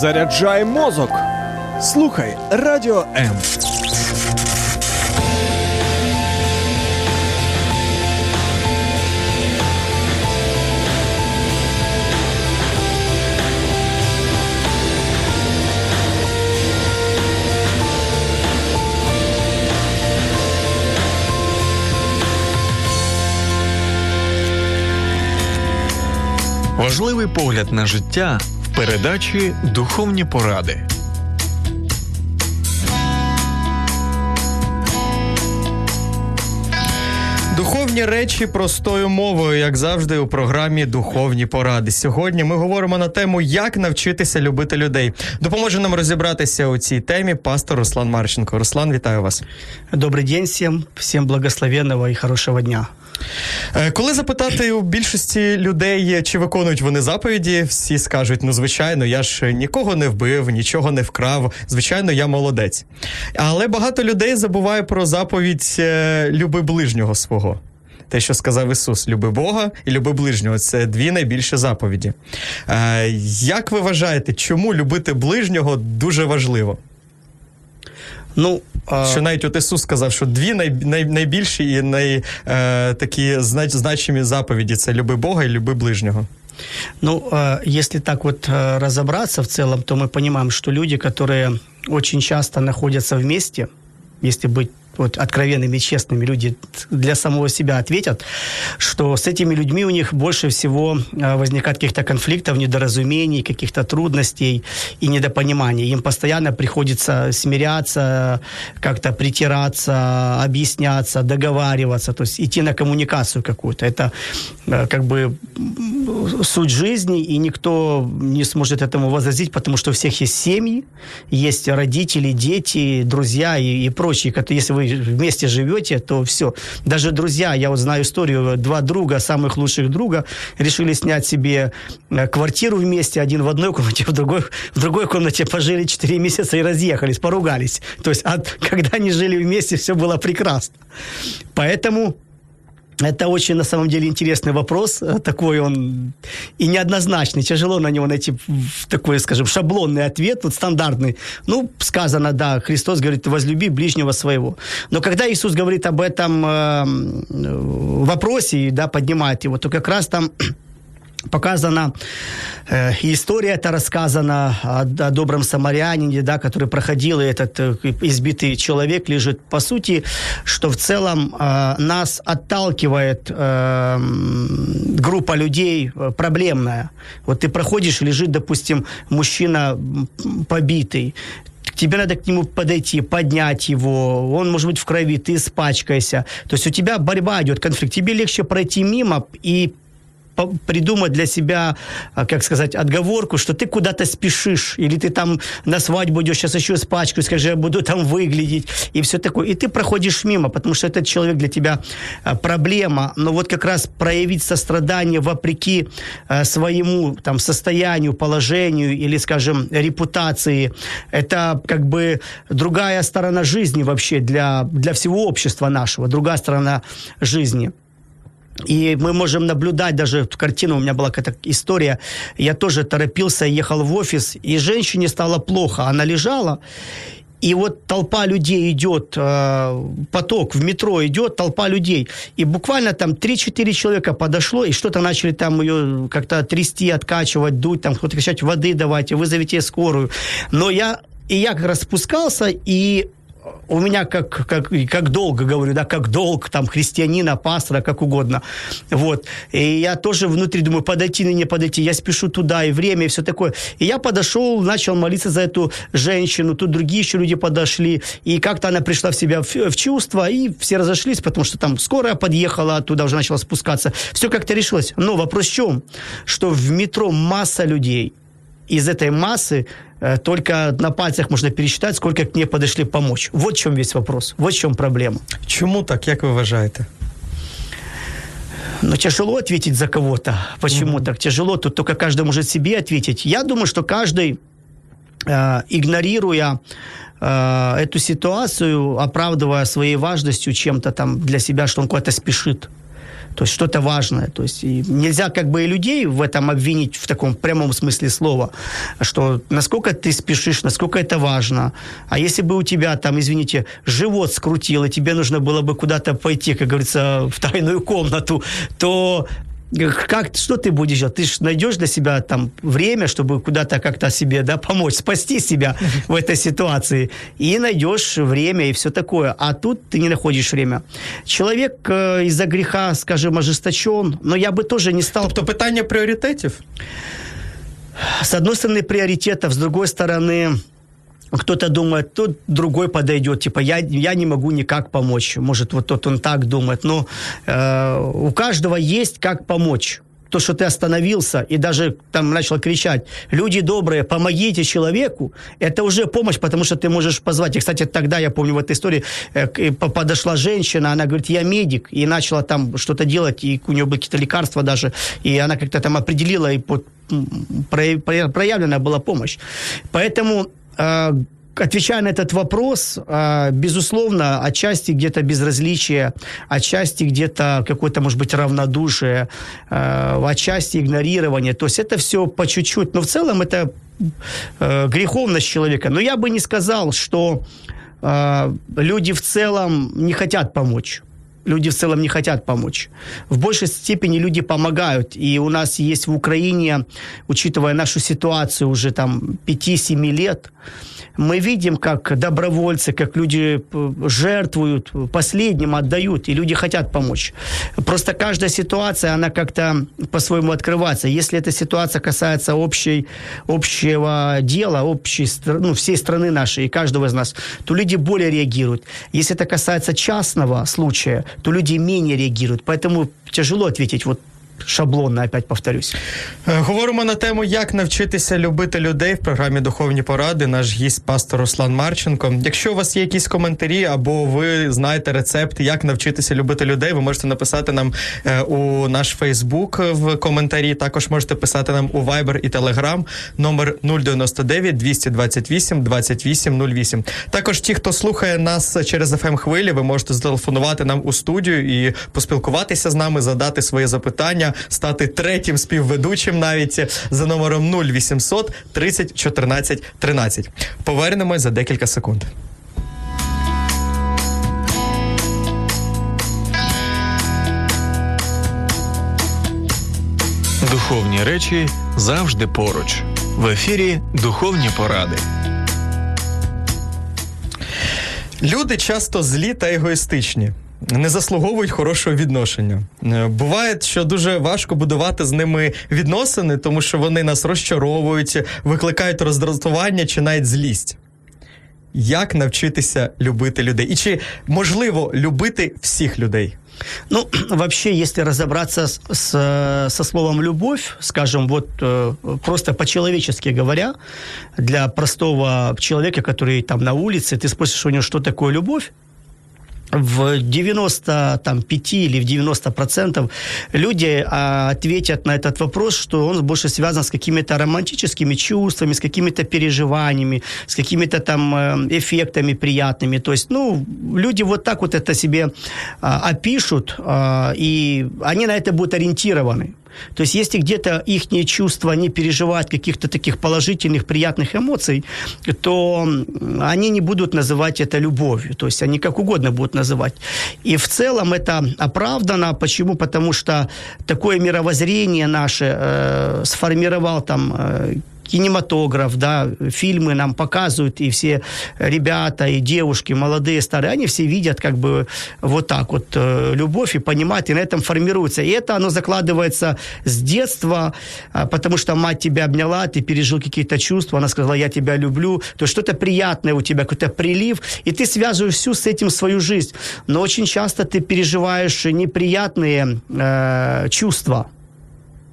Заряджай мозок. Слухай радіо М. Важливий погляд на життя передачі Духовні поради. Духовні речі простою мовою, як завжди, у програмі Духовні поради. Сьогодні ми говоримо на тему, як навчитися любити людей. Допоможе нам розібратися у цій темі пастор Руслан Марченко. Руслан, вітаю вас. Добрый день всем, всем благословенного и хорошего дня. Е, Коли запитати у більшості людей, чи виконують вони заповіді, всі скажуть: ну, звичайно, я ж нікого не вбив, нічого не вкрав. Звичайно, я молодець. Але багато людей забуває про заповідь е, люби ближнього свого. Те, що сказав Ісус, люби Бога і люби ближнього це дві найбільші заповіді. Е, Як ви вважаєте, чому любити ближнього дуже важливо? Ну, Що навіть от Ісус сказав, що дві най, най, найбільші і най, е, такі знач, значимі заповіді це люби Бога і люби ближнього. ну а, если так вот а, разобраться в целом, то мы понимаем, что люди, которые очень часто находятся вместе, если быть вот откровенными, честными люди для самого себя ответят, что с этими людьми у них больше всего а, возникает каких-то конфликтов, недоразумений, каких-то трудностей и недопониманий. Им постоянно приходится смиряться, как-то притираться, объясняться, договариваться, то есть идти на коммуникацию какую-то. Это э, как бы суть жизни, и никто не сможет этому возразить, потому что у всех есть семьи, есть родители, дети, друзья и, и прочие. Если вы вместе живете, то все. Даже друзья, я вот знаю историю, два друга, самых лучших друга, решили снять себе э, квартиру вместе, один в одной комнате, в другой, в другой комнате пожили 4 месяца и разъехались, поругались. То есть от, когда они жили вместе, все было прекрасно. Поэтому это очень, на самом деле, интересный вопрос. Э, Такой он и неоднозначный. Тяжело на него найти такой, скажем, шаблонный ответ, вот стандартный. Ну, сказано, да, Христос говорит, возлюби ближнего своего. Но когда Иисус говорит об этом э, э, вопросе, да, поднимает его, то как раз там показана э, история это рассказана о, о добром самарянине, да, который проходил, и этот э, избитый человек лежит. По сути, что в целом э, нас отталкивает э, группа людей э, проблемная. Вот ты проходишь, лежит, допустим, мужчина побитый, тебе надо к нему подойти, поднять его, он может быть в крови, ты испачкаешься. То есть у тебя борьба идет, конфликт. Тебе легче пройти мимо и придумать для себя, а, как сказать, отговорку, что ты куда-то спешишь, или ты там на свадьбу идешь, сейчас еще испачкаюсь, скажи, я буду там выглядеть, и все такое. И ты проходишь мимо, потому что этот человек для тебя а, проблема. Но вот как раз проявить сострадание вопреки а, своему там состоянию, положению или, скажем, репутации, это как бы другая сторона жизни вообще для, для всего общества нашего, другая сторона жизни. И мы можем наблюдать даже картину. У меня была какая-то история. Я тоже торопился, ехал в офис, и женщине стало плохо. Она лежала, и вот толпа людей идет, э, поток в метро идет, толпа людей. И буквально там 3-4 человека подошло, и что-то начали там ее как-то трясти, откачивать, дуть, там кто-то кричать, воды давайте, вызовите скорую. Но я, и я как раз спускался, и у меня как, как, как долго говорю, да, как долг там христианина, пастора, как угодно. Вот. И я тоже внутри думаю, подойти или не подойти. Я спешу туда, и время, и все такое. И я подошел, начал молиться за эту женщину. Тут другие еще люди подошли. И как-то она пришла в себя в, в чувство, и все разошлись, потому что там скорая подъехала, оттуда уже начала спускаться. Все как-то решилось. Но вопрос в чем? Что в метро масса людей. Из этой массы только на пальцах можно пересчитать, сколько к ней подошли помочь. Вот в чем весь вопрос. Вот в чем проблема. Чому так, як ви вважаєте? Но тяжело ответить за кого-то. Почему так тяжело? Тут только каждый может себе ответить. Я думаю, что каждый, э, игнорируя э, эту ситуацию, оправдывая своей важностью чем-то там для себя, что он куда-то спешит. То есть что-то важное. То есть и нельзя как бы и людей в этом обвинить в таком прямом смысле слова, что насколько ты спешишь, насколько это важно. А если бы у тебя там, извините, живот скрутил, и тебе нужно было бы куда-то пойти, как говорится, в тайную комнату, то как, что ты будешь делать? Ты же найдешь для себя там время, чтобы куда-то как-то себе да, помочь, спасти себя в этой ситуации. И найдешь время и все такое. А тут ты не находишь время. Человек э, из-за греха, скажем, ожесточен, но я бы тоже не стал... Тобто питання пріоритетів? С одной стороны, приоритетов, с другой стороны, кто-то думает, тут другой подойдет, типа я, я не могу никак помочь. Может, вот тот он так думает. Но э, у каждого есть как помочь. То, что ты остановился и даже там начал кричать, люди добрые, помогите человеку, это уже помощь, потому что ты можешь позвать. И, кстати, тогда, я помню в этой истории, э, подошла женщина, она говорит, я медик, и начала там что-то делать, и у нее были какие-то лекарства даже, и она как-то там определила, и под, проявленная была помощь. Поэтому отвечая на этот вопрос, э, безусловно, отчасти где-то безразличие, отчасти где-то какое-то, может быть, равнодушие, э, отчасти игнорирование. То есть это все по чуть-чуть. Но в целом это греховность человека. Но я бы не сказал, что люди в целом не хотят помочь люди в целом не хотят помочь. В большей степени люди помогают. И у нас есть в Украине, учитывая нашу ситуацию уже там 5-7 лет, мы видим, как добровольцы, как люди э, жертвуют, последним отдают, и люди хотят помочь. Просто каждая ситуация, она как-то по-своему открывается. Если эта ситуация касается общей, общего дела, общей, ну, всей страны нашей и каждого из нас, то люди более реагируют. Если это касается частного случая, то люди менее реагируют. Поэтому тяжело ответить вот шаблонно, опять повторюсь. Е, говоримо на тему, як навчитися любити людей в програмі Духовні поради. Наш гість пастор Руслан Марченко. Якщо у вас є якісь коментарі, або ви знаєте рецепт, як навчитися любити людей, ви можете написати нам е, у наш Фейсбук в коментарі. Також можете писати нам у Viber і Telegram номер 099 228 2808. Також ті, хто слухає нас через fm хвилі, ви можете зателефонувати нам у студію і поспілкуватися з нами, задати свої запитання бажання стати третім співведучим навіть за номером 0800 30 14 13. Повернемось за декілька секунд. Духовні речі завжди поруч. В ефірі Духовні поради. Люди часто злі та егоїстичні не заслуговують хорошого відношення. Е, буває, що дуже важко будувати з ними відносини, тому що вони нас розчаровують, викликають роздратування чи навіть злість. Як навчитися любити людей? І чи можливо любити всіх людей? Ну, вообще, если разобраться с, с, со словом любовь, скажем, вот э, просто по-человечески говоря, для простого человека, который там на улице, ты спросишь у него, что такое любовь, в 95 или в 90 процентов люди а, ответят на этот вопрос, что он больше связан с какими-то романтическими чувствами, с какими-то переживаниями, с какими-то там э, эффектами приятными. То есть, ну, люди вот так вот это себе а, опишут, а, и они на это будут ориентированы. То есть если где-то их чувства, они переживают каких-то таких положительных, приятных эмоций, то они не будут называть это любовью. То есть они как угодно будут называть. И в целом это оправдано. Почему? Потому что такое мировоззрение наше э, сформировал там э, кинематограф, да, фильмы нам показывают, и все ребята, и девушки, молодые, старые, они все видят как бы вот так вот э, любовь и понимают, и на этом формируется. И это оно закладывается с детства, а, потому что мать тебя обняла, ты пережил какие-то чувства, она сказала, я тебя люблю, то что-то приятное у тебя, какой-то прилив, и ты связываешь всю с этим свою жизнь. Но очень часто ты переживаешь неприятные э, чувства,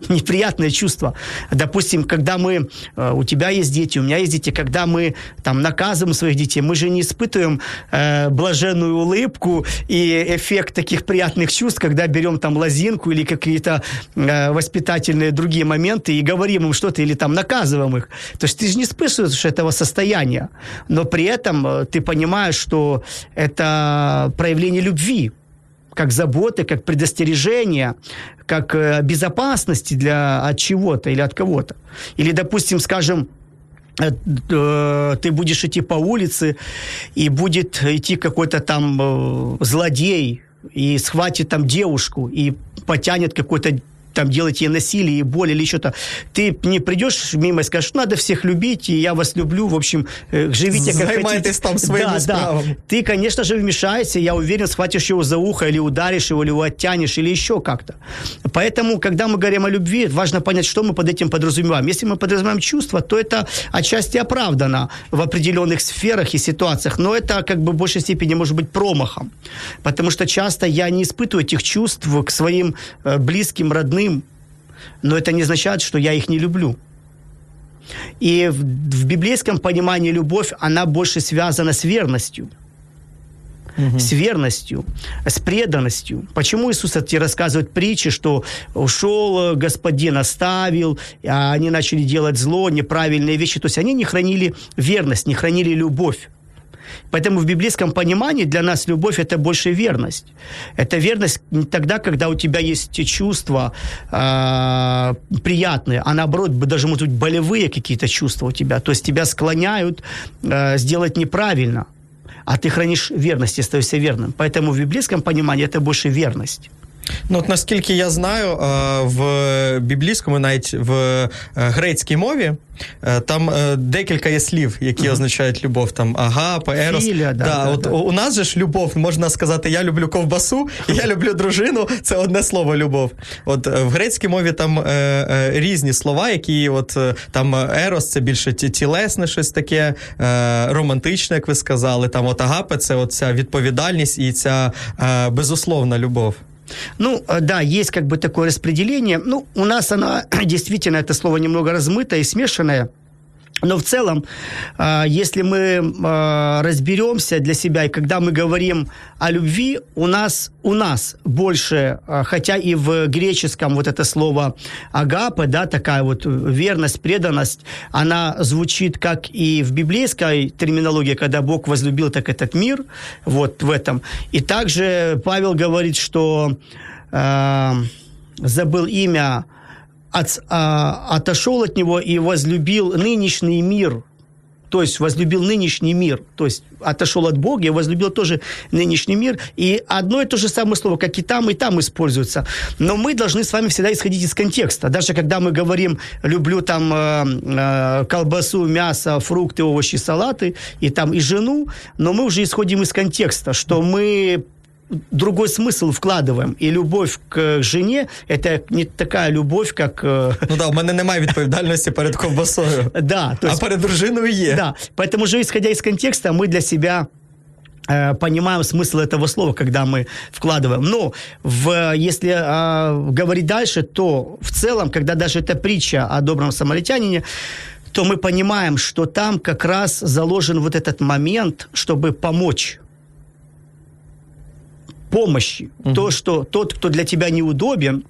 неприятное чувство. Допустим, когда мы, э, у тебя есть дети, у меня есть дети, когда мы там наказываем своих детей, мы же не испытываем э, блаженную улыбку и эффект таких приятных чувств, когда берем там лозинку или какие-то э, воспитательные другие моменты и говорим им что-то или там наказываем их. То есть ты же не испытываешь этого состояния, но при этом э, ты понимаешь, что это проявление любви, как заботы, как предостережение, как э, безопасности для от чего-то или от кого-то. Или, допустим, скажем, э, э, ты будешь идти по улице, и будет идти какой-то там злодей, и схватит там девушку, и потянет какой-то там делать ей насилие и боль или что-то, ты не придешь мимо и скажешь, надо всех любить, и я вас люблю, в общем, э, живите как Займайтесь хотите. там своими да. Да. Ты, конечно же, вмешаешься, я уверен, схватишь его за ухо, или ударишь его, или его оттянешь, или еще как-то. Поэтому, когда мы говорим о любви, важно понять, что мы под этим подразумеваем. Если мы подразумеваем чувства, то это отчасти оправдано в определенных сферах и ситуациях, но это как бы в большей степени может быть промахом. Потому что часто я не испытываю этих чувств к своим э, близким, родным, но это не означает, что я их не люблю. И в, в библейском понимании любовь, она больше связана с верностью. С верностью, с преданностью. Почему Иисус тебе рассказывает притчи, что ушел э, господин, оставил, а они начали делать зло, неправильные вещи. То есть они не хранили верность, не хранили любовь. Поэтому в библейском понимании для нас любовь это больше верность. Это верность не тогда, когда у тебя есть чувства э, приятные, а наоборот, даже может быть болевые какие-то чувства у тебя. То есть тебя склоняют э, сделать неправильно, а ты хранишь верность и остаешься верным. Поэтому в библейском понимании это больше верность. Ну, от наскільки я знаю, е, в біблійському, навіть в е, грецькій мові, е, там декілька є слів, які означають любов. Там агапа, ерос. Філія, да, да, от да. У, у нас же ж любов, можна сказати, я люблю ковбасу, я люблю дружину. Це одне слово любов. От в грецькій мові там різні слова, які от там ерос це більше ті- тілесне щось таке, романтичне, як ви сказали. Там от агапе це от ця відповідальність і ця безусловна любов. Ну, э, да, есть как бы такое распределение. Ну, у нас оно действительно, это слово немного размытое и смешанное. Но в целом, э, если мы э, разберемся для себя, и когда мы говорим о любви, у нас, у нас больше, э, хотя и в греческом вот это слово агапа, да, такая вот верность, преданность, она звучит как и в библейской терминологии, когда Бог возлюбил так этот мир, вот в этом. И также Павел говорит, что э, забыл имя, от, а, отошел от него и возлюбил нынешний мир. То есть возлюбил нынешний мир. То есть отошел от Бога и возлюбил тоже нынешний мир. И одно и то же самое слово, как и там, и там используется. Но мы должны с вами всегда исходить из контекста. Даже когда мы говорим, люблю там э, э, колбасу, мясо, фрукты, овощи, салаты, и там и жену, но мы уже исходим из контекста, что мы другой смысл вкладываем. И любовь к жене – это не такая любовь, как... э, Ну так, у мене немає відповідальності перед ковбасою. Да, то А есть, перед дружиною є. да. Поэтому же, исходя из контекста, мы для себя э, понимаем смысл этого слова, когда мы вкладываем. Но в, если э, говорить дальше, то в целом, когда даже эта притча о добром самаритянине, то мы понимаем, что там как раз заложен вот этот момент, чтобы помочь помощи. То, что тот, кто для тебя неудобен,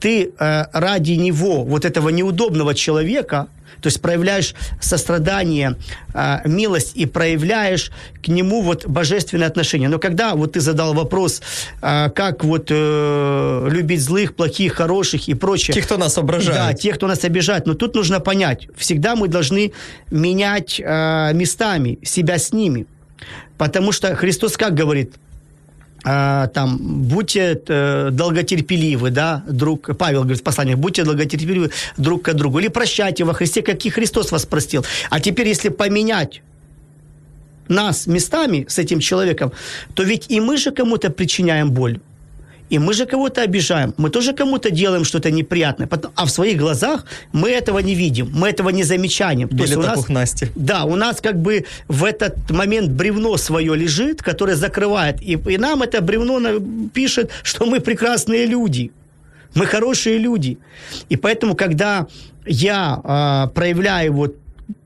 ты э, ради него, вот этого неудобного человека, то есть проявляешь сострадание, э, милость и проявляешь к нему вот божественное отношение. Но когда вот ты задал вопрос, э, как вот э, любить злых, плохих, хороших и прочее. Ті, хто нас ображають. Да, те, кто нас обижает. Но тут нужно понять, всегда мы должны менять э, местами себя с ними. Потому что Христос как говорит, там, будьте э, долготерпеливы, да, друг, Павел говорит в послании, будьте долготерпеливы друг к другу, или прощайте во Христе, как и Христос вас простил. А теперь, если поменять нас местами с этим человеком, то ведь и мы же кому-то причиняем боль. И мы же кого-то обижаем, мы тоже кому-то делаем что-то неприятное, потом- а в своих глазах мы этого не видим, мы этого не замечаем. То есть Білі у та нас, пухнасті. да, у нас как бы в этот момент бревно свое лежит, которое закрывает, и, и нам это бревно на- пишет, что мы прекрасные люди, мы хорошие люди. И поэтому, когда я а, проявляю вот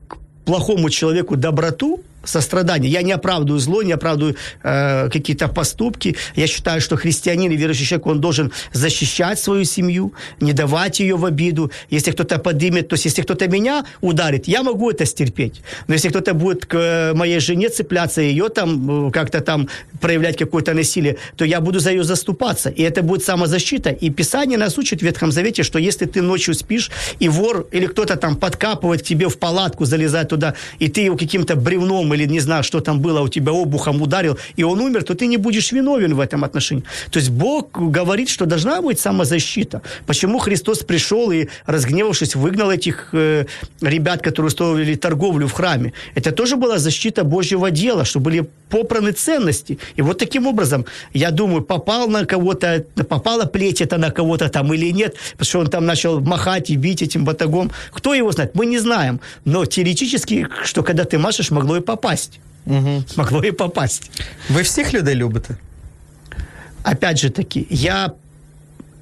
к плохому человеку доброту, сострадание. Я не оправдываю зло, не оправдываю э, какие-то поступки. Я считаю, что христианин и верующий человек, он должен защищать свою семью, не давать ее в обиду. Если кто-то поднимет, то есть если кто-то меня ударит, я могу это стерпеть. Но если кто-то будет к э, моей жене цепляться, ее там э, как-то там проявлять какое-то насилие, то я буду за ее заступаться. И это будет самозащита. И Писание нас учит в Ветхом Завете, что если ты ночью спишь, и вор или кто-то там подкапывает к тебе в палатку, залезает туда, и ты его каким-то бревном или не знаю, что там было, у тебя обухом ударил, и он умер, то ты не будешь виновен в этом отношении. То есть Бог говорит, что должна быть самозащита. Почему Христос пришел и, разгневавшись, выгнал этих э, ребят, которые устроили торговлю в храме? Это тоже была защита Божьего дела, что были попраны ценности. И вот таким образом, я думаю, попал на кого-то, попала плеть это на кого-то там или нет, потому что он там начал махать и бить этим батагом. Кто его знает? Мы не знаем. Но теоретически, что когда ты машешь, могло и попасть Угу. Могло и попасть. Ви всіх людей любите? Опять же таки, я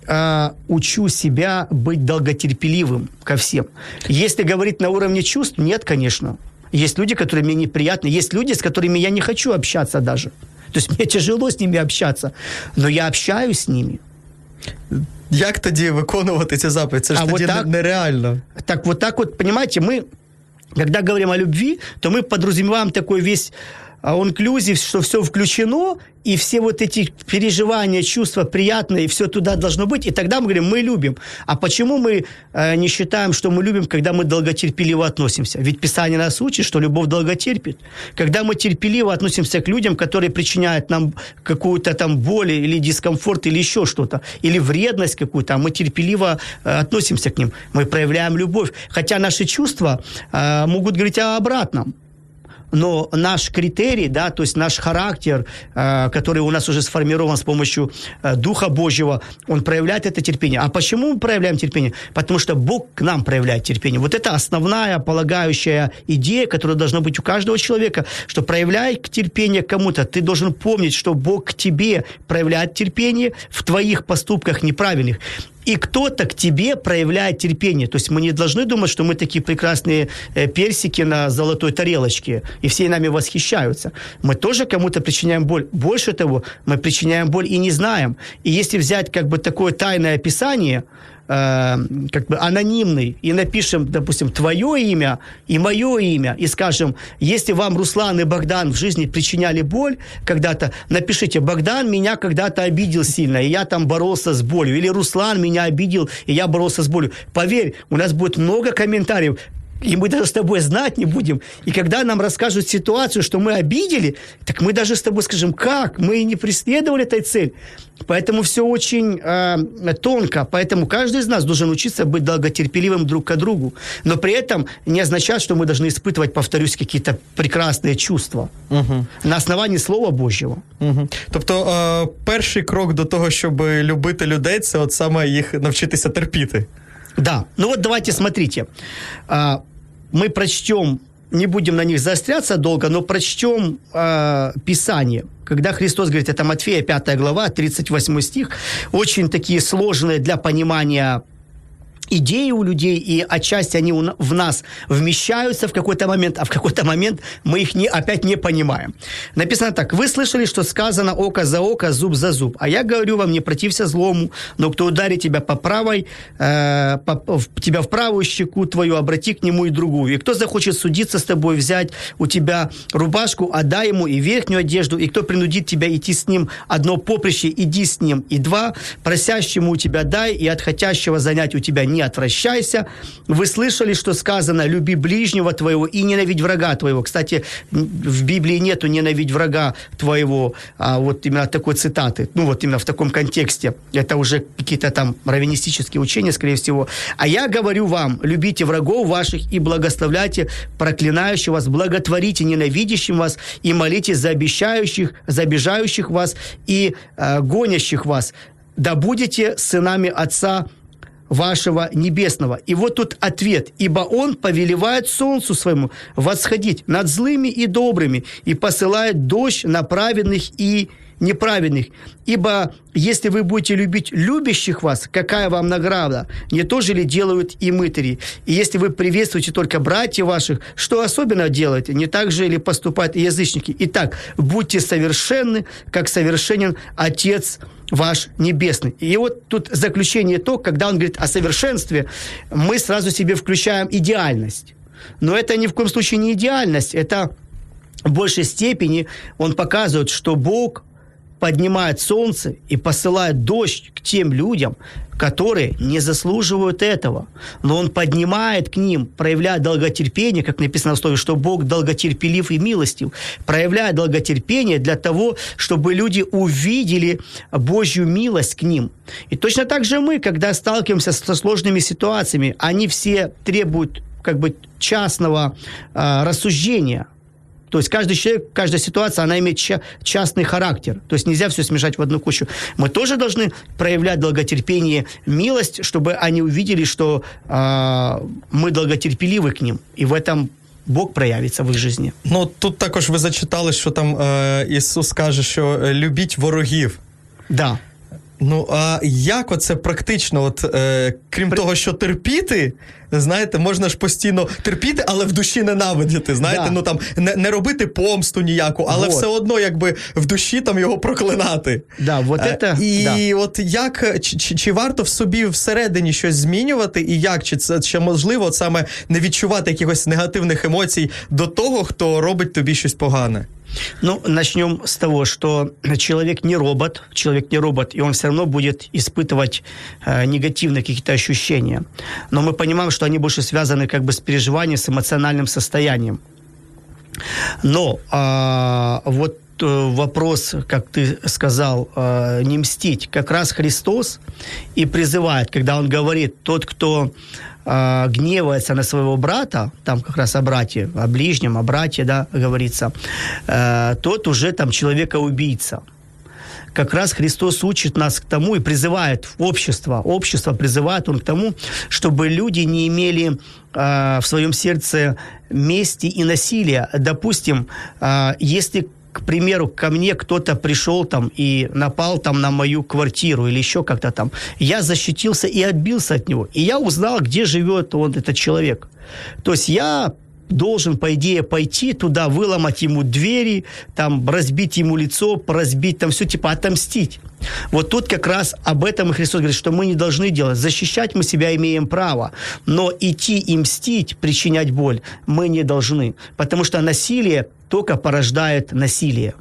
э, учу себя быть долготерпеливым ко всем. Если говорить на уровне чувств, нет, конечно. Есть люди, которые мне неприятны. Есть люди, с которыми я не хочу общаться даже. То есть мне тяжело с ними общаться. Но я общаюсь с ними. Як тоді виконувати ці заповіді? Це ж А тоді от так? не- нереально. Так вот так вот, понимаете, мы, когда говорим о любви, то мы подразумеваем такой весь онклюзив, что все включено, и все вот эти переживания, чувства приятные, все туда должно быть, и тогда мы говорим, мы любим. А почему мы э, не считаем, что мы любим, когда мы долготерпеливо относимся? Ведь Писание нас учит, что любовь долготерпит. Когда мы терпеливо относимся к людям, которые причиняют нам какую-то там боль или дискомфорт, или еще что-то, или вредность какую-то, а мы терпеливо э, относимся к ним, мы проявляем любовь. Хотя наши чувства э, могут говорить о обратном но наш критерий, да, то есть наш характер, э, который у нас уже сформирован с помощью э, Духа Божьего, он проявляет это терпение. А почему мы проявляем терпение? Потому что Бог к нам проявляет терпение. Вот это основная полагающая идея, которая должна быть у каждого человека, что проявляй терпение кому-то, ты должен помнить, что Бог к тебе проявляет терпение в твоих поступках неправильных и кто-то к тебе проявляет терпение. То есть мы не должны думать, что мы такие прекрасные э, персики на золотой тарелочке, и все нами восхищаются. Мы тоже кому-то причиняем боль. Больше того, мы причиняем боль и не знаем. И если взять как бы такое тайное описание, э, как бы анонимный, и напишем, допустим, твое имя и мое имя, и скажем, если вам Руслан и Богдан в жизни причиняли боль когда-то, напишите, Богдан меня когда-то обидел сильно, и я там боролся с болью, или Руслан меня обидел, и я боролся с болью. Поверь, у нас будет много комментариев, и мы даже с тобой знать не будем. И когда нам расскажут ситуацию, что мы обидели, так мы даже с тобой скажем, как? Мы не преследовали этой цели. Поэтому все очень э, тонко. Поэтому каждый из нас должен учиться быть долготерпеливым друг к другу. Но при этом не означает, что мы должны испытывать, повторюсь, какие-то прекрасные чувства. Угу. На основании Слова Божьего. Угу. Тобто, е, перший крок до того, щоб любити людей, це от саме їх навчитися терпіти. Да. Ну вот давайте смотрите. Мы прочтем, не будем на них заостряться долго, но прочтем а, Писание. Когда Христос говорит, это Матфея 5 глава, 38 стих, очень такие сложные для понимания идеи у людей, и отчасти они у в нас вмещаются в какой-то момент, а в какой-то момент мы их не, опять не понимаем. Написано так. «Вы слышали, что сказано око за око, зуб за зуб. А я говорю вам, не протився злому, но кто ударит тебя по правой, э, по- в- тебя в правую щеку твою, обрати к нему и другую. И кто захочет судиться с тобой, взять у тебя рубашку, отдай ему и верхнюю одежду, и кто принудит тебя идти с ним одно поприще, иди с ним. И два, просящему у тебя дай, и от хотящего занять у тебя не отвращайся. Вы слышали, что сказано, люби ближнего твоего и ненавидь врага твоего. Кстати, в Библии нету ненавидь врага твоего, а вот именно такой цитаты. Ну вот именно в таком контексте. Это уже какие-то там раввинистические учения, скорее всего. А я говорю вам, любите врагов ваших и благословляйте проклинающих вас, благотворите ненавидящим вас и молитесь за обещающих, за обижающих вас и э, гонящих вас. Да будете сынами Отца вашего небесного. И вот тут ответ. Ибо он повелевает солнцу своему восходить над злыми и добрыми и посылает дождь на праведных и неправедных. Ибо если вы будете любить любящих вас, какая вам награда? Не то же ли делают и мытари? И если вы приветствуете только братьев ваших, что особенно делаете? Не так же ли поступают язычники? Итак, будьте совершенны, как совершенен Отец ваш небесный. И вот тут заключение то, когда он говорит о совершенстве, мы сразу себе включаем идеальность. Но это ни в коем случае не идеальность, это в большей степени он показывает, что Бог поднимает солнце и посылает дождь к тем людям, которые не заслуживают этого. Но он поднимает к ним, проявляет долготерпение, как написано в слове, что Бог долготерпелив и милостив, проявляет долготерпение для того, чтобы люди увидели Божью милость к ним. И точно так же мы, когда сталкиваемся со сложными ситуациями, они все требуют как бы частного э, рассуждения, то есть каждый человек, каждая ситуация, она имеет ча- частный характер. То есть нельзя все смешать в одну кучу. Мы тоже должны проявлять долготерпение, милость, чтобы они увидели, что э, мы долготерпеливы к ним. И в этом Бог проявиться в их житті. Ну тут також ви зачитали, що там е, Ісус каже, що е, любіть ворогів. Да. Ну а як оце практично? От е, крім При... того, що терпіти, знаєте, можна ж постійно терпіти, але в душі ненавидіти. Знаєте, да. ну там не не робити помсту ніяку, але вот. все одно, якби в душі там його проклинати. Да, вот это, І да. от як чи, чи, чи варто в собі всередині щось змінювати, і як чи це ще можливо от саме не відчувати якихось негативних емоцій до того, хто робить тобі щось погане? Ну, начнем с того, что человек не робот, человек не робот, и он все равно будет испытывать э, негативные какие-то ощущения. Но мы понимаем, что они больше связаны как бы с переживанием, с эмоциональным состоянием. Но э, вот э, вопрос, как ты сказал, э, не мстить, как раз Христос и призывает, когда он говорит, тот, кто э, гневается на своего брата, там как раз о брате, о ближнем, о брате, да, говорится, э, тот уже там человека-убийца. Как раз Христос учит нас к тому и призывает общество, общество призывает он к тому, чтобы люди не имели э, в своем сердце мести и насилия. Допустим, э, если к примеру, ко мне кто-то пришел там и напал там на мою квартиру или еще как-то там, я защитился и отбился от него. И я узнал, где живет он, этот человек. То есть я должен, по идее, пойти туда, выломать ему двери, там, разбить ему лицо, разбить там все, типа отомстить. Вот тут как раз об этом и Христос говорит, что мы не должны делать. Защищать мы себя имеем право, но идти и мстить, причинять боль мы не должны, потому что насилие только порождает насилие.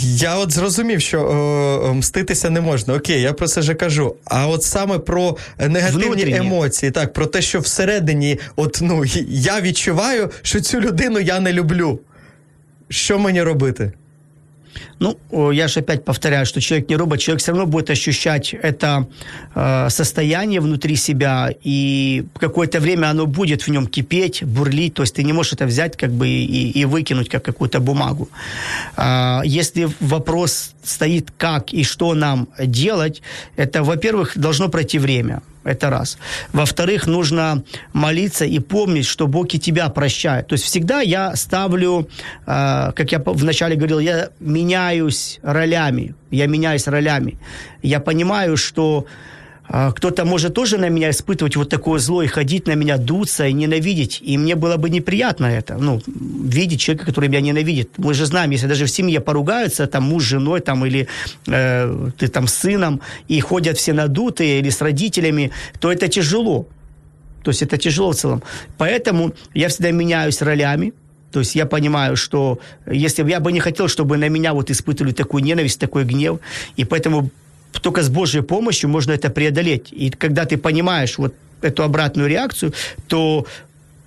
Я от зрозумів, що о, мститися не можна. Окей, я про це вже кажу. А от саме про негативні Внутрішні. емоції, так, про те, що всередині, от ну я відчуваю, що цю людину я не люблю. Що мені робити? Ну, я же опять повторяю, что человек не робот, человек все равно будет ощущать это э, состояние внутри себя, и какое-то время оно будет в нем кипеть, бурлить, то есть ты не можешь это взять как бы и, и выкинуть как какую-то бумагу. Э, если вопрос стоит как и что нам делать, это, во-первых, должно пройти время. Это раз. Во-вторых, нужно молиться и помнить, что Бог и тебя прощает. То есть всегда я ставлю, э, как я вначале говорил, я меняюсь ролями. Я меняюсь ролями. Я понимаю, что кто-то может тоже на меня испытывать вот такое зло и ходить на меня, дуться и ненавидеть. И мне было бы неприятно это, ну, видеть человека, который меня ненавидит. Мы же знаем, если даже в семье поругаются, там муж с женой, там, или э, ты там с сыном, и ходят все надутые, или с родителями, то это тяжело. То есть это тяжело в целом. Поэтому я всегда меняюсь ролями, то есть я понимаю, что если бы я бы не хотел, чтобы на меня вот испытывали такую ненависть, такой гнев, и поэтому только с Божьей помощью можно это преодолеть. И когда ты понимаешь вот эту обратную реакцию, то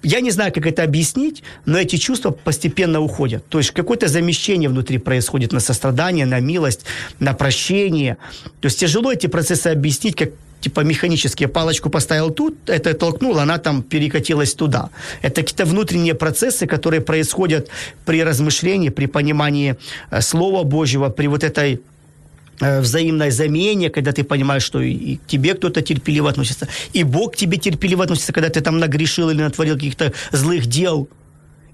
я не знаю, как это объяснить, но эти чувства постепенно уходят. То есть какое-то замещение внутри происходит на сострадание, на милость, на прощение. То есть тяжело эти процессы объяснить, как типа механически палочку поставил тут, это толкнул, она там перекатилась туда. Это какие-то внутренние процессы, которые происходят при размышлении, при понимании э, Слова Божьего, при вот этой Э, взаимное замене, когда ты понимаешь, что и к тебе кто-то терпеливо относится, и Бог к тебе терпеливо относится, когда ты там нагрешил или натворил каких-то злых дел.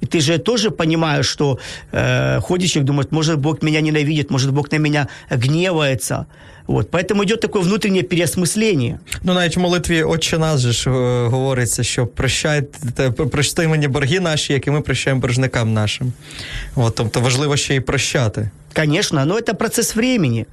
И ты же тоже понимаешь, что э, ходит человек, думает, может, Бог меня ненавидит, может, Бог на меня гневается. Вот. Поэтому йде таке внутрішнє переосмислення. Ну, навіть в молитві Отче нас же ж е, говориться, що прощайте, прости мені борги наші, як і ми прощаємо боржникам нашим. От, тобто важливо ще й прощати. Конечно, но это процесс времени.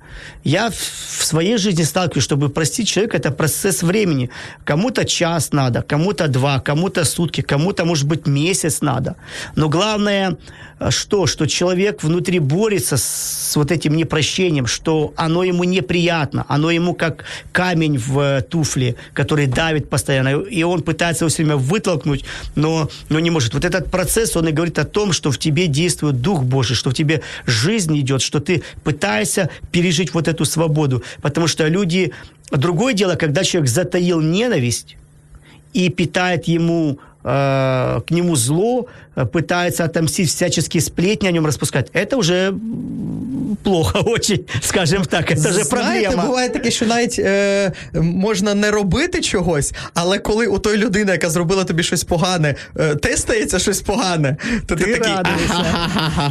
Я в своей жизни сталкиваюсь, чтобы простить человека, это процесс времени. Кому-то час надо, кому-то два, кому-то сутки, кому-то, может быть, месяц надо. Но главное, э, что? Что человек внутри борется с вот этим непрощением, что оно ему неприятно, оно ему как камень в э, туфле, который давит постоянно, и он пытается его все время вытолкнуть, но, но не может. Вот этот процесс, он и говорит о том, что в тебе действует Дух Божий, что в тебе жизнь идет, что ты пытаешься пережить вот эту свободу. Потому что люди... Другое дело, когда человек затаил ненависть и питает ему Э, к нему зло, э, пытается отомстить, всяческие сплетни о нем распускать. Это уже плохо очень, скажем так. Це вже Знаєте, проблема. буває таке, що навіть е, можна не робити чогось, але коли у той людини, яка зробила тобі щось погане, е, те стається щось погане, то ти, Ты такий. радуйся.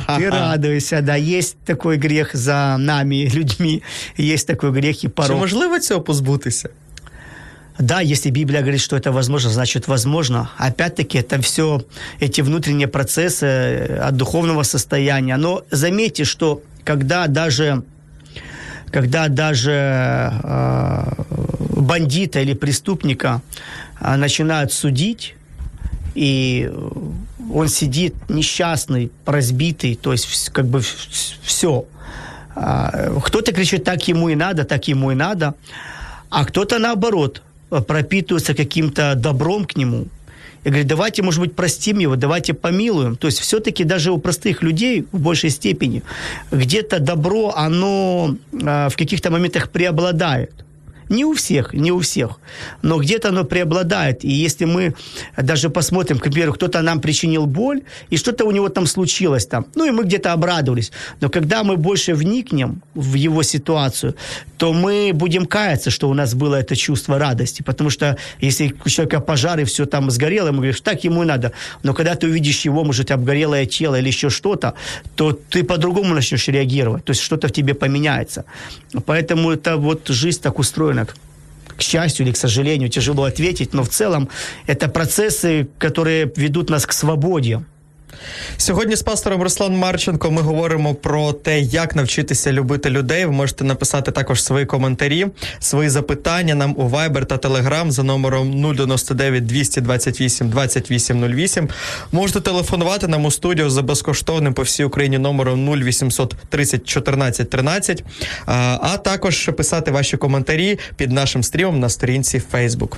Ты радуйся, да. Есть такой грех за нами, людьми. Есть такой грех и Чи порог. можливо цього позбутися? Да, если Библия говорит, что это возможно, значит возможно. Опять-таки, это все эти внутренние процессы э, от духовного состояния. Но заметьте, что когда даже когда даже э, бандита или преступника э, начинают судить, и он сидит несчастный, разбитый, то есть как бы все. Кто-то кричит, так ему и надо, так ему и надо, а кто-то наоборот э, пропитывается каким-то добром к нему. И говорит, давайте, может быть, простим его, давайте помилуем. То есть все-таки даже у простых людей в большей степени где-то добро, оно э, в каких-то моментах преобладает. Не у всех, не у всех, но где-то оно преобладает. И если мы даже посмотрим, к примеру, кто-то нам причинил боль, и что-то у него там случилось там, ну и мы где-то обрадовались. Но когда мы больше вникнем в его ситуацию, то мы будем каяться, что у нас было это чувство радости. Потому что если у человека пожар и все там сгорело, мы говорим, так ему и надо. Но когда ты увидишь его, может, обгорелое тело или еще что-то, то ты по-другому начнешь реагировать. То есть что-то в тебе поменяется. Поэтому это вот жизнь так устроена. К счастью или к сожалению, тяжело ответить, но в целом это процессы, которые ведут нас к свободе. Сьогодні з пастором Руслан Марченко ми говоримо про те, як навчитися любити людей. Ви можете написати також свої коментарі, свої запитання нам у Viber та Telegram за номером 099 228 2808. Можете телефонувати нам у студію за безкоштовним по всій Україні номером 0800 30 14 13, а, а також писати ваші коментарі під нашим стрімом на сторінці Facebook.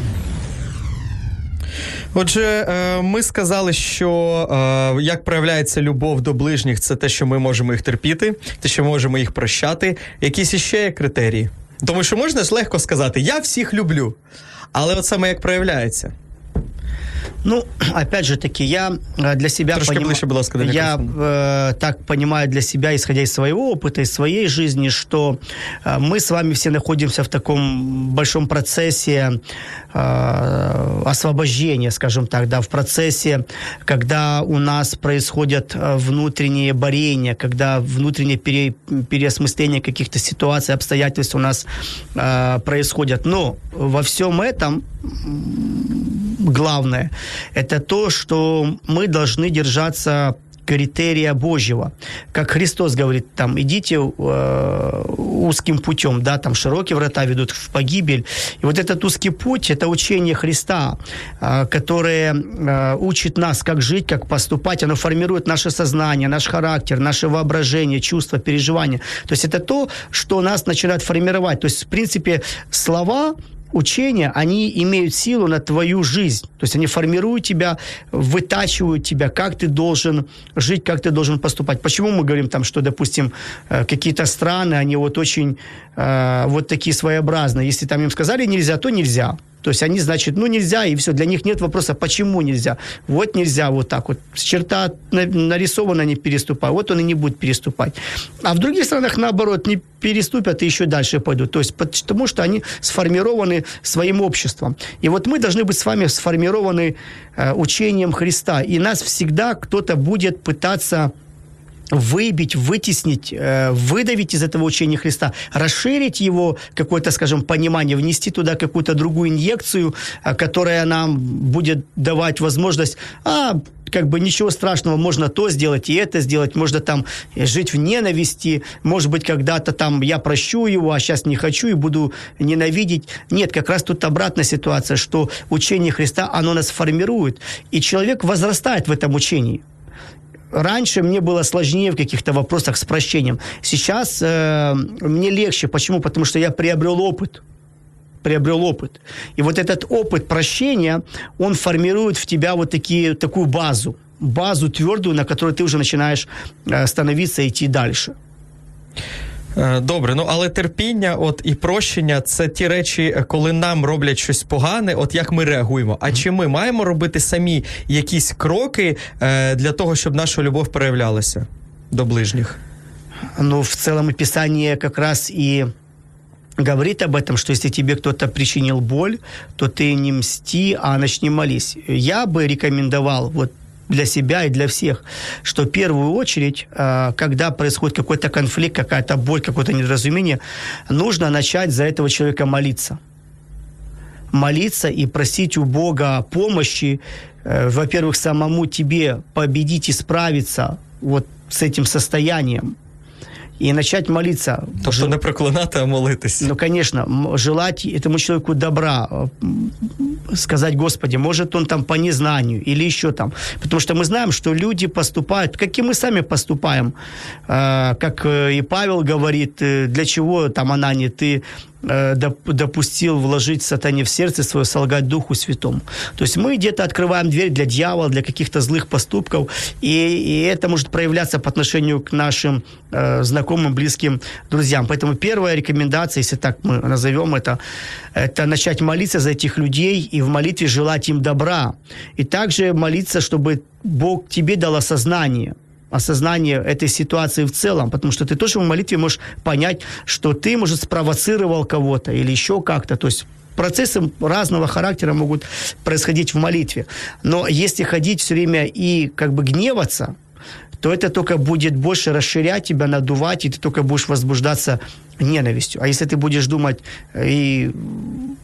Отже, е, ми сказали, що е, як проявляється любов до ближніх, це те, що ми можемо їх терпіти, те, що можемо їх прощати. Якісь іще є критерії. Тому що можна ж легко сказати, я всіх люблю. Але от саме як проявляється. Ну, опять же таки, я э, для себя Трошки поним- ближе, будь ласка, до я э, так понимаю для себя, исходя из своего опыта, из своей жизни, что э, мы с вами все находимся в таком большом процессе э, освобождения, скажем так, да, в процессе, когда у нас происходят э, внутренние борения, когда внутреннее пере- переосмысление каких-то ситуаций, обстоятельств у нас э, происходят. Но во всем этом главное, это то, что мы должны держаться критерия Божьего. Как Христос говорит, там, идите э, узким путем, да, там широкие врата ведут в погибель. И вот этот узкий путь – это учение Христа, э, которое э, учит нас, как жить, как поступать. Оно формирует наше сознание, наш характер, наше воображение, чувства, переживания. То есть это то, что нас начинает формировать. То есть, в принципе, слова учения, они имеют силу на твою жизнь. То есть они формируют тебя, вытачивают тебя, как ты должен жить, как ты должен поступать. Почему мы говорим там, что, допустим, э, какие-то страны, они вот очень э, вот такие своеобразные. Если там им сказали нельзя, то нельзя. То есть они, значит, ну нельзя, и все. Для них нет вопроса, почему нельзя. Вот нельзя вот так вот. Черта нарисована, не переступай. Вот он и не будет переступать. А в других странах, наоборот, не переступят и еще дальше пойдут. То есть потому что они сформированы своим обществом. И вот мы должны быть с вами сформированы э, учением Христа. И нас всегда кто-то будет пытаться выбить, вытеснить, э, выдавить из этого учения Христа, расширить его какое-то, скажем, понимание, внести туда какую-то другую инъекцию, э, которая нам будет давать возможность, а, как бы ничего страшного, можно то сделать и это сделать, можно там жить в ненависти, может быть, когда-то там я прощу его, а сейчас не хочу и буду ненавидеть. Нет, как раз тут обратная ситуация, что учение Христа, оно нас формирует, и человек возрастает в этом учении раньше мне было сложнее в каких-то вопросах с прощением. Сейчас э, мне легче. Почему? Потому что я приобрел опыт приобрел опыт. И вот этот опыт прощения, он формирует в тебя вот такие, такую базу, базу твердую, на которой ты уже начинаешь э, становиться и идти дальше. Е, добре, ну але терпіння, от і прощення це ті речі, е, коли нам роблять щось погане, от як ми реагуємо. А чи ми маємо робити самі якісь кроки е, для того, щоб наша любов проявлялася до ближніх? Ну, в целом Писание как раз и говорит об этом, что если тебе кто-то причинил боль, то ты не мсти, а начни молись. Я бы рекомендовал вот для себя и для всех, что в первую очередь, э, когда происходит какой-то конфликт, какая-то боль, какое-то недоразумение, нужно начать за этого человека молиться. Молиться и просить у Бога помощи, э, во-первых, самому тебе победить и справиться вот с этим состоянием – и начать молиться. Тобто Жел... не проклинати, а молитися. Ну, конечно, желать этому человеку добра, э, сказать, Господи, может он там по незнанию или еще там. Потому что мы знаем, что люди поступают, как и мы сами поступаем. Э, как э, и Павел говорит, для чего там она не ты допустил вложить сатане в сердце свое, солгать Духу Святому. То есть мы где-то открываем дверь для дьявола, для каких-то злых поступков, и, и это может проявляться по отношению к нашим э, знакомым, близким друзьям. Поэтому первая рекомендация, если так мы назовем это, это начать молиться за этих людей и в молитве желать им добра. И также молиться, чтобы Бог тебе дал осознание – осознание этой ситуации в целом, потому что ты тоже в молитве можешь понять, что ты, может, спровоцировал кого-то или еще как-то, то есть процессы разного характера могут происходить в молитве. Но если ходить все время и как бы гневаться, то это только будет больше расширять тебя, надувать, и ты только будешь возбуждаться ненавистью. А если ты будешь думать, и